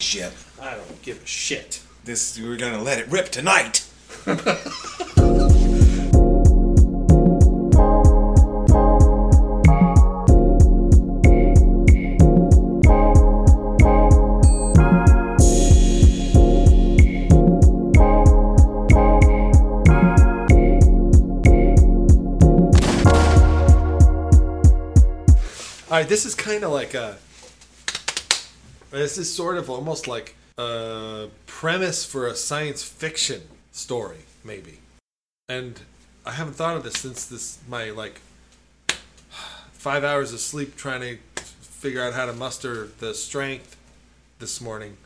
ship. I don't give a shit. This we're gonna let it rip tonight. All right, this is kind of like a. This is sort of almost like a premise for a science fiction story, maybe. And I haven't thought of this since this my like five hours of sleep trying to figure out how to muster the strength this morning.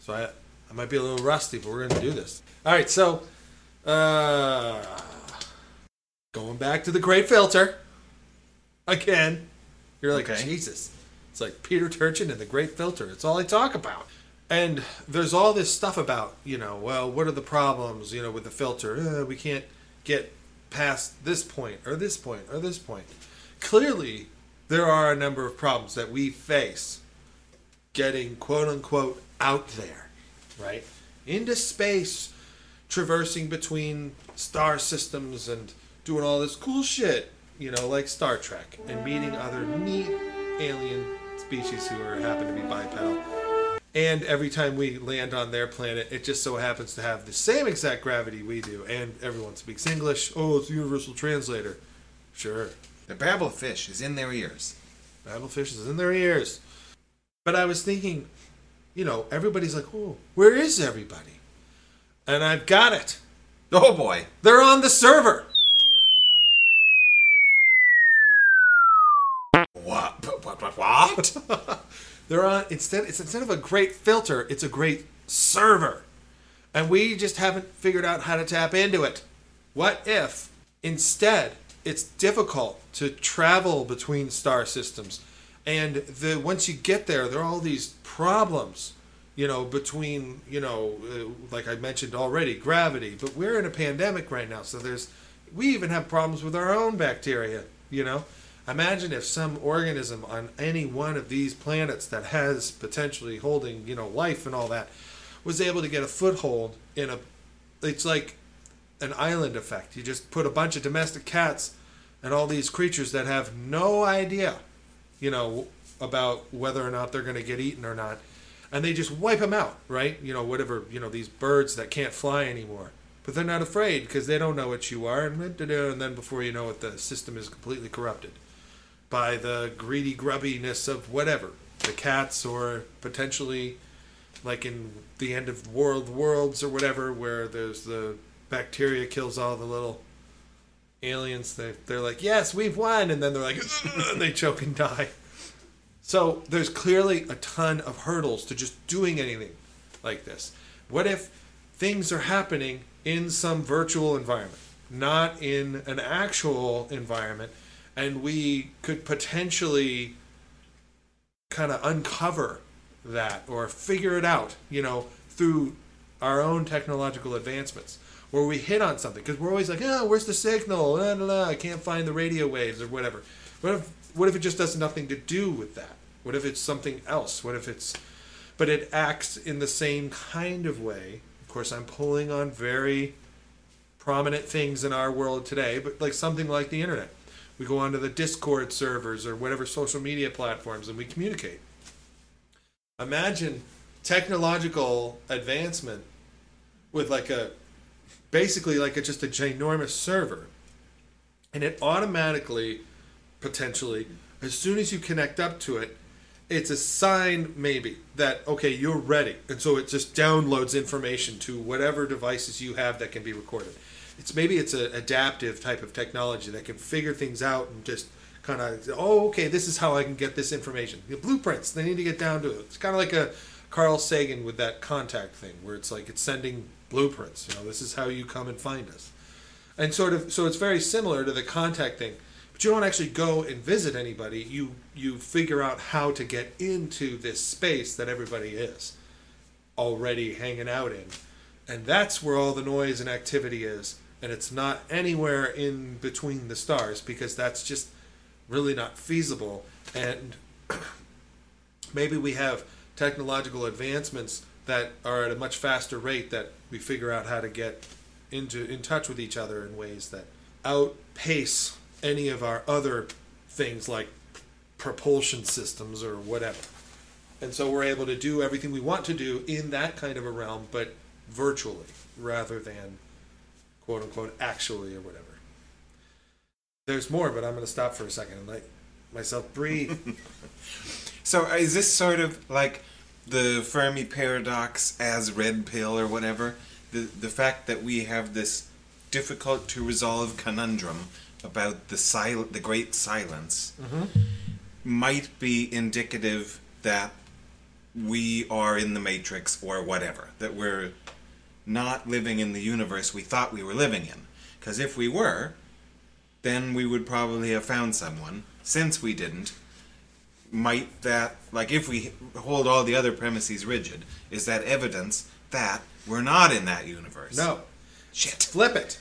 So I I might be a little rusty, but we're gonna do this. All right, so uh, going back to the Great Filter again. You're like, Okay. Jesus. It's like Peter Turchin and the Great Filter. It's all I talk about. And there's all this stuff about, you know, well, what are the problems, you know, with the filter? Uh, we can't get past this point or this point or this point. Clearly, there are a number of problems that we face getting quote unquote out there, right? Into space, traversing between star systems and doing all this cool shit, you know, like Star Trek, and meeting other neat alien species who are happen to be bipedal. And every time we land on their planet, it just so happens to have the same exact gravity we do, and everyone speaks English. Oh, it's a universal translator. Sure. The Babel fish is in their ears. Battlefish is in their ears. But I was thinking, you know, everybody's like, oh, where is everybody? And I've got it. Oh boy. They're on the server. What? What? They're on instead. It's instead of a great filter, it's a great server, and we just haven't figured out how to tap into it. What if instead it's difficult to travel between star systems, and the once you get there, there are all these problems, you know, between you know, uh, like I mentioned already, gravity. But we're in a pandemic right now, so there's we even have problems with our own bacteria, you know. Imagine if some organism on any one of these planets that has potentially holding, you know, life and all that, was able to get a foothold in a. It's like an island effect. You just put a bunch of domestic cats and all these creatures that have no idea, you know, about whether or not they're going to get eaten or not, and they just wipe them out, right? You know, whatever, you know, these birds that can't fly anymore. But they're not afraid because they don't know what you are, and then before you know it, the system is completely corrupted by the greedy grubbiness of whatever the cats or potentially like in the end of world worlds or whatever where there's the bacteria kills all the little aliens they, they're like yes we've won! And then they're like and they choke and die. So there's clearly a ton of hurdles to just doing anything like this. What if things are happening in some virtual environment not in an actual environment and we could potentially kind of uncover that or figure it out, you know, through our own technological advancements. Where we hit on something because we're always like, oh, where's the signal? I can't find the radio waves or whatever. What if what if it just has nothing to do with that? What if it's something else? What if it's but it acts in the same kind of way. Of course, I'm pulling on very prominent things in our world today, but like something like the internet. We go onto the Discord servers or whatever social media platforms and we communicate. Imagine technological advancement with like a basically like a, just a ginormous server. And it automatically potentially as soon as you connect up to it it's a sign maybe that okay you're ready. And so it just downloads information to whatever devices you have that can be recorded it's maybe it's an adaptive type of technology that can figure things out and just kind of oh okay this is how i can get this information. The blueprints they need to get down to it. It's kind of like a carl sagan with that contact thing where it's like it's sending blueprints you know this is how you come and find us. And sort of so it's very similar to the contact thing. But you don't actually go and visit anybody. You you figure out how to get into this space that everybody is already hanging out in. And that's where all the noise and activity is and it's not anywhere in between the stars because that's just really not feasible and maybe we have technological advancements that are at a much faster rate that we figure out how to get into in touch with each other in ways that outpace any of our other things like propulsion systems or whatever. And so we're able to do everything we want to do in that kind of a realm, but virtually rather than quote unquote actually or whatever. There's more, but I'm going to stop for a second and let myself breathe. So uh, is this sort of like the Fermi paradox as red pill or whatever? The the fact that we have this difficult to resolve conundrum about the sil- the great silence might be indicative that we are in the matrix or whatever that we're not living in the universe we thought we were living in because if we were then we would probably have found someone since we didn't might that like if we hold all the other premises rigid is that evidence that we're not in that universe no, shit flip it.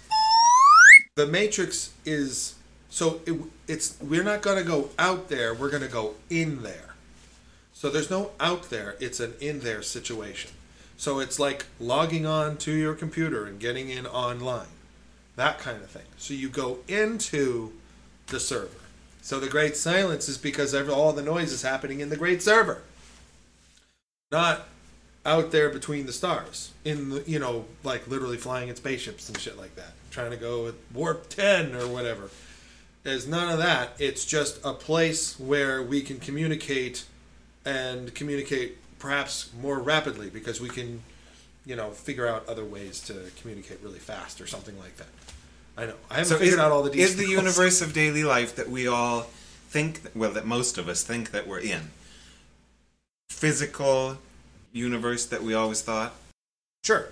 The Matrix is so it, it's we're not going to go out there. We're going to go in there. So there's no out there. It's an in there situation. So it's like logging on to your computer and getting in online, that kind of thing. So you go into the server. So the great silence is because all the noise is happening in the great server, not out there between the stars in the you know like literally flying in spaceships and shit like that trying to go at warp 10 or whatever there's none of that it's just a place where we can communicate and communicate perhaps more rapidly because we can you know figure out other ways to communicate really fast or something like that. I know. I haven't so figured is, out all the details is the universe of daily life that we all think well that most of us think that we're in? Physical universe that we always thought? Sure.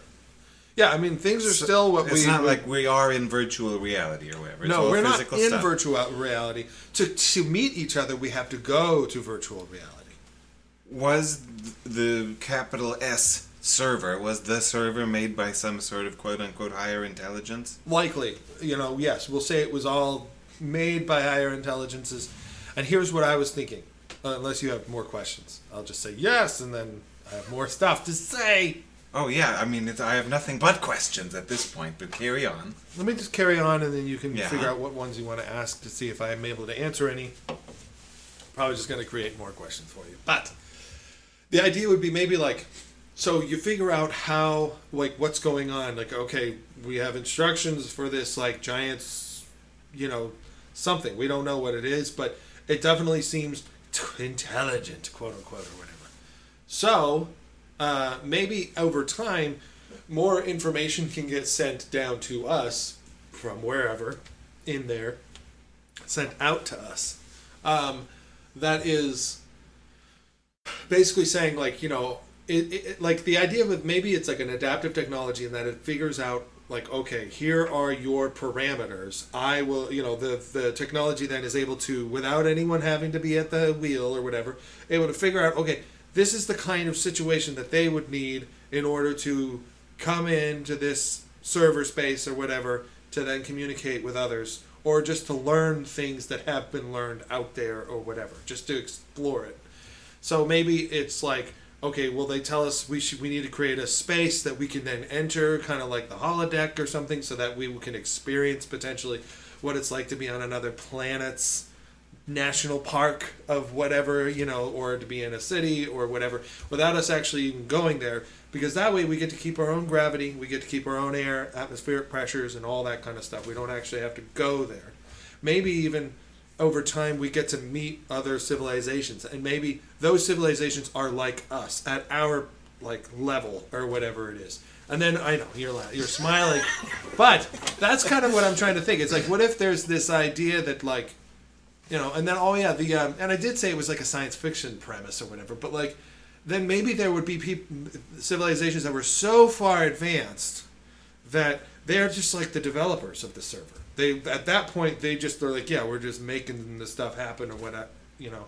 Yeah i mean things are So still what it's we It's not we- like we are in virtual reality or whatever. It's no, all we're not in stuff. virtual reality. To to meet each other, we have to go to virtual reality. Was the capital S server was the server made by some sort of quote unquote higher intelligence Likely, you know, yes, we'll say it was all made by higher intelligences. And here's what I was thinking. Uh, unless you have more questions, I'll just say yes, and then I have more stuff to say. oh yeah i mean it's, i have nothing but questions at this point but carry on Let me just carry on, and then you can Yeah. figure out what ones you want to ask to see if I'm able to answer any. Probably just going to create more questions for you. But the idea would be maybe like, so you figure out how, like, what's going on. Like, okay, we have instructions for this, like, giants you know, something. We don't know what it is, but it definitely seems t- intelligent, quote unquote, or whatever. So uh, maybe over time, more information can get sent down to us from wherever in there, sent out to us. Um, that is basically saying, like, you know, it, it, like the idea of maybe it's like an adaptive technology in that it figures out like okay here are your parameters. I will you know the the technology then is able to without anyone having to be at the wheel or whatever able to figure out okay this is the kind of situation that they would need in order to come into this server space or whatever to then communicate with others or just to learn things that have been learned out there or whatever just to explore it so maybe it's like, okay, well they tell us we should we need to create a space that we can then enter, kind of like the holodeck or something, so that we can experience potentially what it's like to be on another planet's national park of whatever, you know, or to be in a city or whatever, without us actually even going there. Because that way we get to keep our own gravity, we get to keep our own air, atmospheric pressures, and all that kind of stuff. We don't actually have to go there. Maybe even over time we get to meet other civilizations. And maybe those civilizations are like us at our like level or whatever it is. And then i know you're you're smiling. But that's kind of what i'm trying to think. It's like what if there's this idea that like you know and then oh yeah the um, and i did say it was like a science fiction premise or whatever but like then maybe there would be people civilizations that were so far advanced that they're just like the developers of the server. They at that point they just they're like, yeah, we're just making the stuff happen or what you know.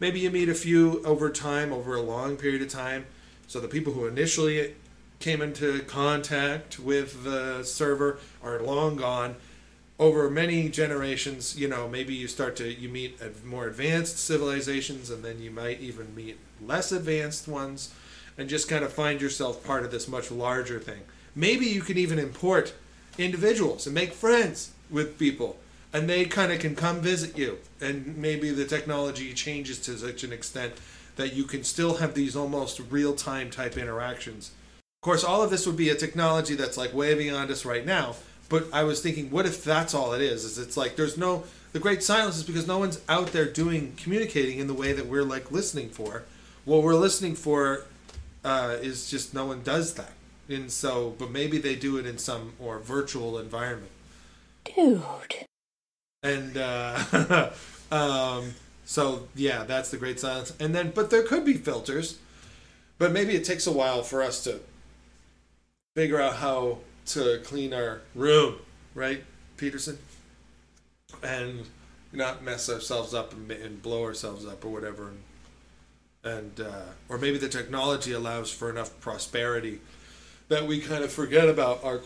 Maybe you meet a few over time, over a long period of time. So the people who initially came into contact with the server are long gone, over many generations, you know, maybe you start to you meet more advanced civilizations, and then you might even meet less advanced ones, and just kind of find yourself part of this much larger thing. Maybe you can even import individuals and make friends with people, and they kind of can come visit you, and maybe the technology changes to such an extent that you can still have these almost real time type interactions. Of course, all of this would be a technology that's like way beyond us right now. But I was thinking, what if that's all it is? Is it's like there's no the great silence is because no one's out there doing communicating in the way that we're like listening for. What we're listening for uh, is just no one does that, and so but maybe they do it in some more virtual environment. Dude. And uh, um, so yeah, that's the great silence. And then, but there could be filters, but maybe it takes a while for us to figure out how to clean our room, right, Peterson? And not mess ourselves up and, and blow ourselves up or whatever. And, and uh, or maybe the technology allows for enough prosperity that we kind of forget about our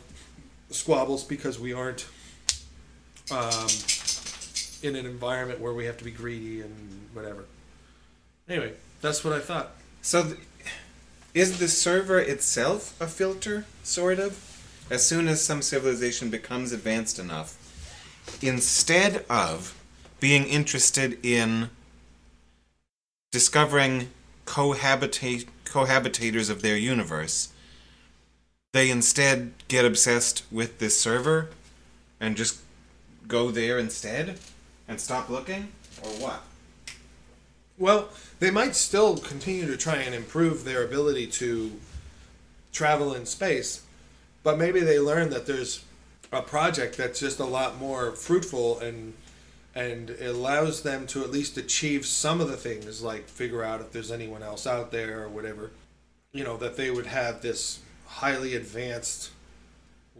squabbles because we aren't um, in an environment where we have to be greedy and whatever. Anyway, that's what I thought. So, th- is the server itself a filter, sort of? As soon as some civilization becomes advanced enough, instead of being interested in discovering cohabitate cohabitators of their universe, they instead get obsessed with this server and just go there instead and stop looking, or what? Well, they might still continue to try and improve their ability to travel in space, but maybe they learn that there's a project that's just a lot more fruitful and and allows them to at least achieve some of the things like figure out if there's anyone else out there or whatever you know that they would have this highly advanced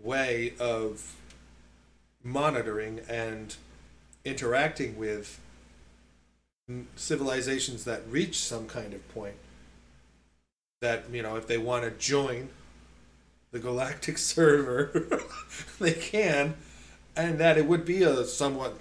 way of monitoring and interacting with civilizations that reach some kind of point that you know if they want to join the galactic server they can and that it would be a somewhat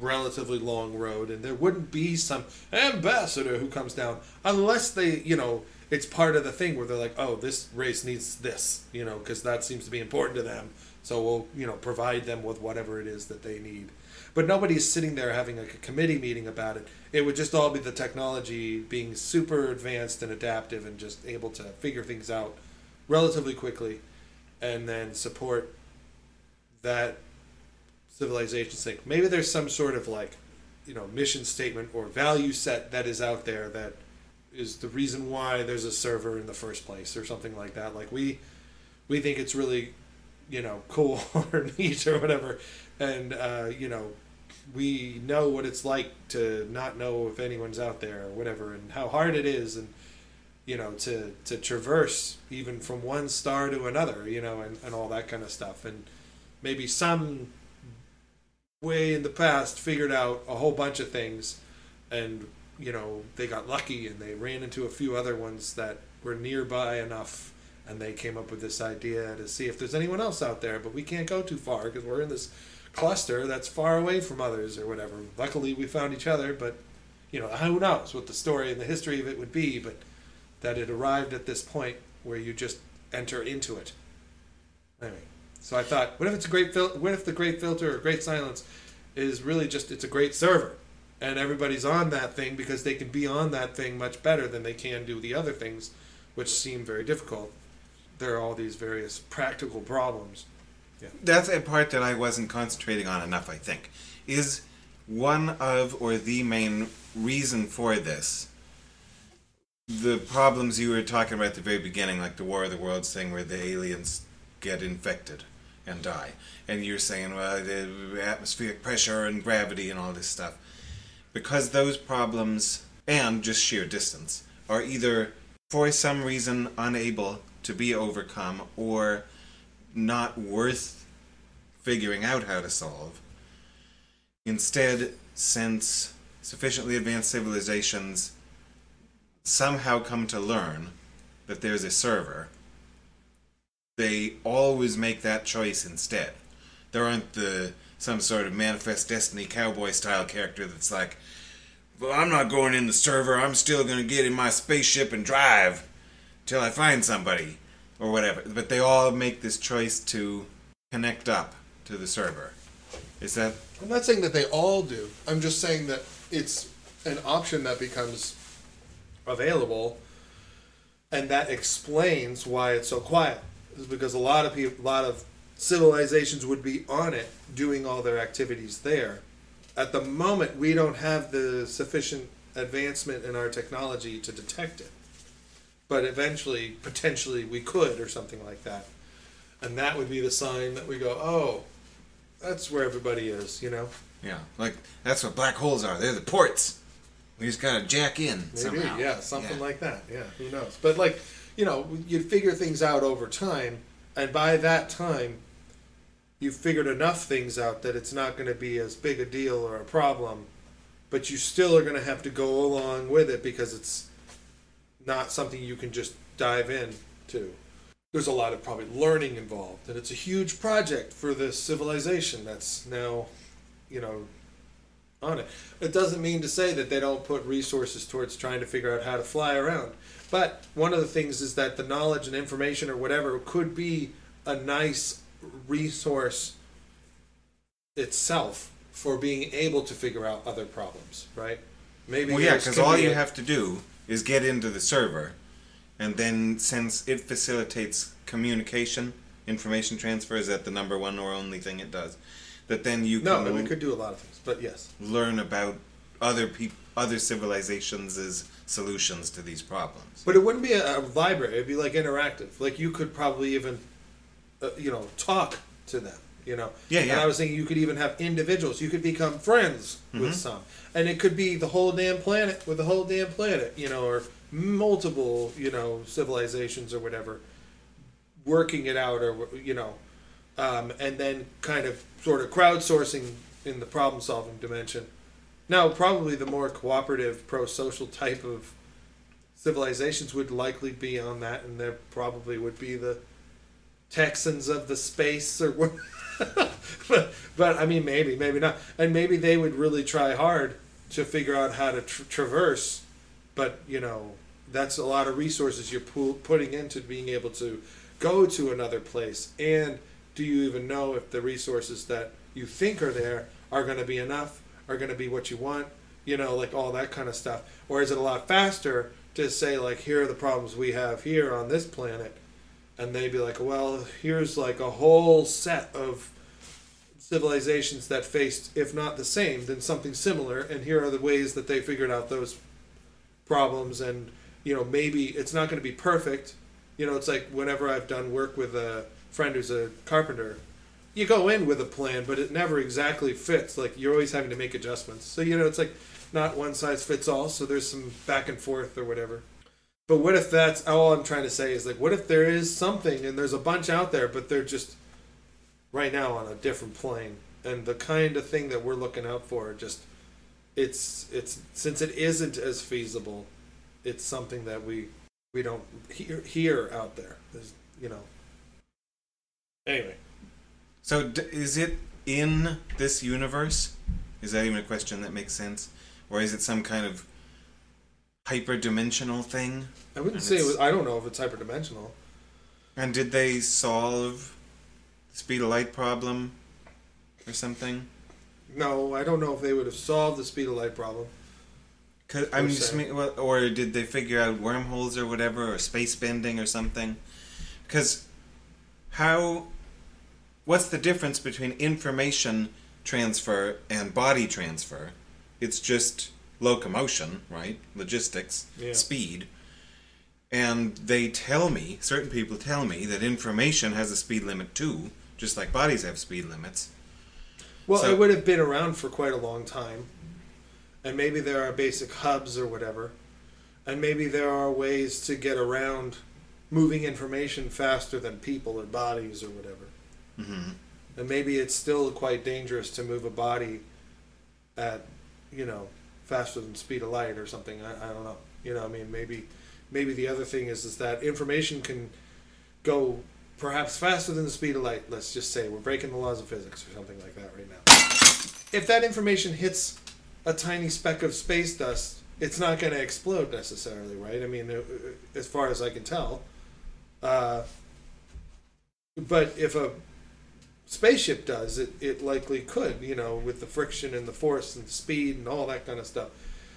relatively long road and there wouldn't be some ambassador who comes down unless they you know it's part of the thing where they're like oh this race needs this you know because that seems to be important to them. So we'll you know provide them with whatever it is that they need. But nobody's sitting there having like a committee meeting about it. It would just all be the technology being super advanced and adaptive and just able to figure things out relatively quickly and then support that civilization's sake. Maybe there's some sort of like, you know, mission statement or value set that is out there that is the reason why there's a server in the first place or something like that. Like we we think it's really, you know, cool or neat or whatever. And uh, you know, we know what it's like to not know if anyone's out there or whatever and how hard it is and you know to to traverse even from one star to another you know and, and all that kind of stuff and maybe some way in the past figured out a whole bunch of things and you know they got lucky and they ran into a few other ones that were nearby enough and they came up with this idea to see if there's anyone else out there but we can't go too far because we're in this cluster that's far away from others or whatever luckily we found each other but you know who knows what the story and the history of it would be but that it arrived at this point where you just enter into it. Anyway, so I thought, what if it's a great fil- What if the great filter or great silence is really just it's a great server, and everybody's on that thing because they can be on that thing much better than they can do the other things, which seem very difficult. There are all these various practical problems. Yeah. That's a part that I wasn't concentrating on enough, I think. Is one of, or the main reason for this, the problems you were talking about at the very beginning, like the War of the Worlds thing where the aliens get infected and die. And you're saying, well, the atmospheric pressure and gravity and all this stuff. Because those problems, and just sheer distance, are either for some reason unable to be overcome or not worth figuring out how to solve. Instead, since sufficiently advanced civilizations somehow come to learn that there's a server, they always make that choice instead. There aren't the some sort of manifest destiny cowboy style character that's like, well, I'm not going in the server. I'm still going to get in my spaceship and drive till I find somebody or whatever. But they all make this choice to connect up to the server. Is that I'm not saying that they all do. I'm just saying that it's an option that becomes available, and that explains why it's so quiet. Is because a lot of people, a lot of civilizations would be on it, doing all their activities there. At the moment, we don't have the sufficient advancement in our technology to detect it. But eventually, potentially, we could, or something like that. And that would be the sign that we go, oh, that's where everybody is, you know? yeah? Like that's what black holes are. They're the ports. We just gotta jack in Maybe, somehow. yeah, something Yeah. like that. Yeah, who knows? But like, you know, you figure things out over time, and by that time, you've figured enough things out that it's not going to be as big a deal or a problem. But you still are going to have to go along with it because it's not something you can just dive in to. There's a lot of probably learning involved, and it's a huge project for this civilization that's now, you know, on it. It doesn't mean to say that they don't put resources towards trying to figure out how to fly around. But one of the things is that the knowledge and information or whatever could be a nice resource itself for being able to figure out other problems, right? Maybe Well, yeah, because all you have to do is get into the server, and then since it facilitates communication, information transfer is that the number one or only thing it does. That then you No, can we could do a lot of things, but yes. learn about other peop- other civilizations' solutions to these problems. But it wouldn't be a, a library. It'd be like interactive. Like you could probably even, uh, you know, talk to them. You know. Yeah, And. I was thinking you could even have individuals. You could become friends Mm-hmm. with some, and it could be the whole damn planet with the whole damn planet. You know, or multiple, you know, civilizations or whatever, working it out, or you know, um, and then kind of sort of crowdsourcing in the problem solving dimension. Now, probably the more cooperative, pro social type of civilizations would likely be on that, and there probably would be the Texans of the space or what. but, but I mean, maybe, maybe not, and maybe they would really try hard to figure out how to tr- traverse. But you know, that's a lot of resources you're pu- putting into being able to go to another place. And do you even know if the resources that you think are there are going to be enough? Are going to be what you want? You know, like all that kind of stuff. Or is it a lot faster to say like, here are the problems we have here on this planet? And they'd be like, well, here's like a whole set of civilizations that faced, if not the same, then something similar, and here are the ways that they figured out those problems, and you know, maybe it's not going to be perfect. You know, it's like whenever I've done work with a friend who's a carpenter, you go in with a plan, but it never exactly fits. Like you're always having to make adjustments. So you know, it's like not one size fits all. So there's some back and forth or whatever. But what if that's all I'm trying to say is like, what if there is something and there's a bunch out there, but they're just right now on a different plane, and the kind of thing that we're looking out for just it's it's since it isn't as feasible, it's something that we we don't hear hear out there. There's you know. Anyway, So, d- is it in this universe? Is that even a question that makes sense, or is it some kind of hyperdimensional thing? I wouldn't say it was. I don't know if it's hyperdimensional. And did they solve the speed of light problem or something? No, I don't know if they would have solved the speed of light problem. 'Cause- I mean, just or did they figure out wormholes or whatever, or space bending or something? Because how? What's the difference between information transfer and body transfer? It's just locomotion, right? Logistics, Yeah. speed. And they tell me, certain people tell me, that information has a speed limit too, just like bodies have speed limits. Well, So- it would have been around for quite a long time. And maybe there are basic hubs or whatever. And maybe there are ways to get around moving information faster than people or bodies or whatever. hmm And maybe it's still quite dangerous to move a body at, you know, faster than speed of light or something. I, I don't know. You know, I mean, maybe maybe the other thing is is that information can go perhaps faster than the speed of light. Let's just say we're breaking the laws of physics or something like that right now. if that information hits a tiny speck of space dust, it's not going to explode necessarily, right? I mean, uh, uh, as far as I can tell. Uh, but if a spaceship does, it, it likely could, you know, with the friction and the force and the speed and all that kind of stuff.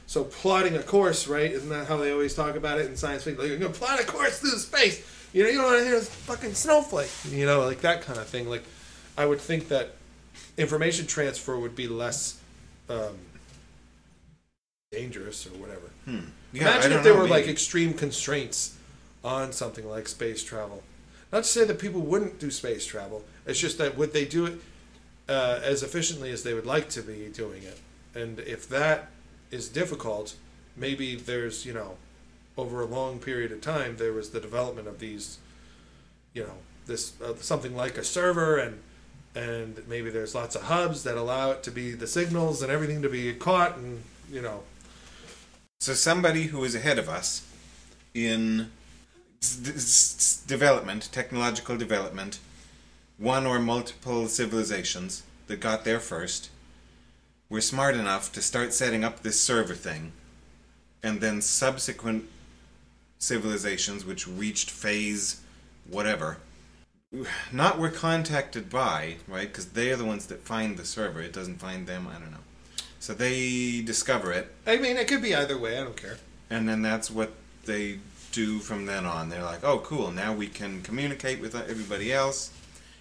So plotting a course, right? Isn't that how they always talk about it in science fiction? Like, you're gonna plot a course through space. You know, you don't want to hear this fucking snowflake. You know, like that kind of thing. Like, I would think that information transfer would be less um, dangerous or whatever. Yeah, Imagine if there know, were like extreme constraints on something like space travel. Not to say that people wouldn't do space travel. It's just that would they do it uh, as efficiently as they would like to be doing it? And if that is difficult, maybe there's you know, over a long period of time, there was the development of these, you know, this uh, something like a server and. And maybe there's lots of hubs that allow it to be the signals and everything to be caught, and you know, So somebody who is ahead of us in development, technological development, one or multiple civilizations that got there first, were smart enough to start setting up this server thing, and then subsequent civilizations which reached phase whatever not were contacted by right because they are the ones that find the server it doesn't find them i don't know so they discover it I mean, it could be either way. I don't care. and then that's what they do from then on. They're like, oh, cool, now we can communicate with everybody else,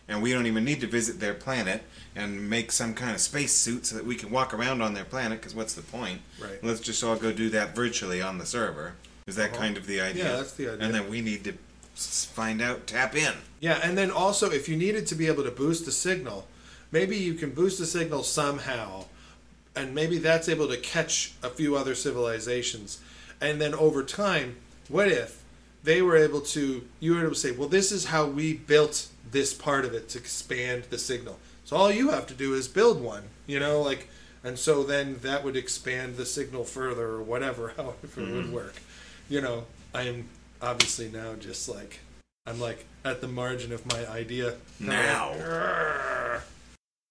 and we don't even need to visit their planet and make some kind of space suit so that we can walk around on their planet, because what's the point? Right. Let's just all go do that virtually on the server. Is that uh-huh. kind of the idea? Yeah, that's the idea. And then we need to find out, tap in. Yeah, and then also if you needed to be able to boost the signal, maybe you can boost the signal somehow, and maybe that's able to catch a few other civilizations, and then over time, what if they were able to? You were able to say, well, this is how we built this part of it to expand the signal. So all you have to do is build one, you know, like, and so then that would expand the signal further or whatever, however it would mm-hmm. work. You know, I am obviously now just like I'm like at the margin of my idea Now.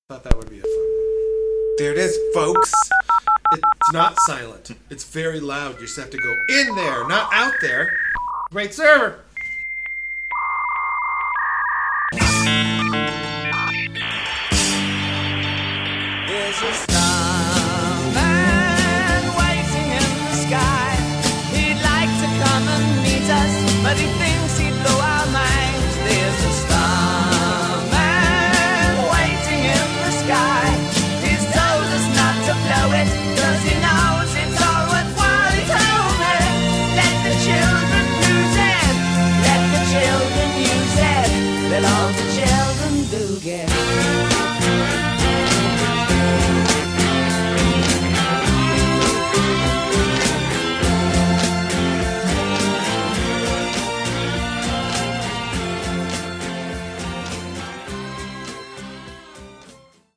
Thought that would be a fun. There it is, folks. It's not silent. It's very loud. You just have to go in there, not out there. Great server. There's a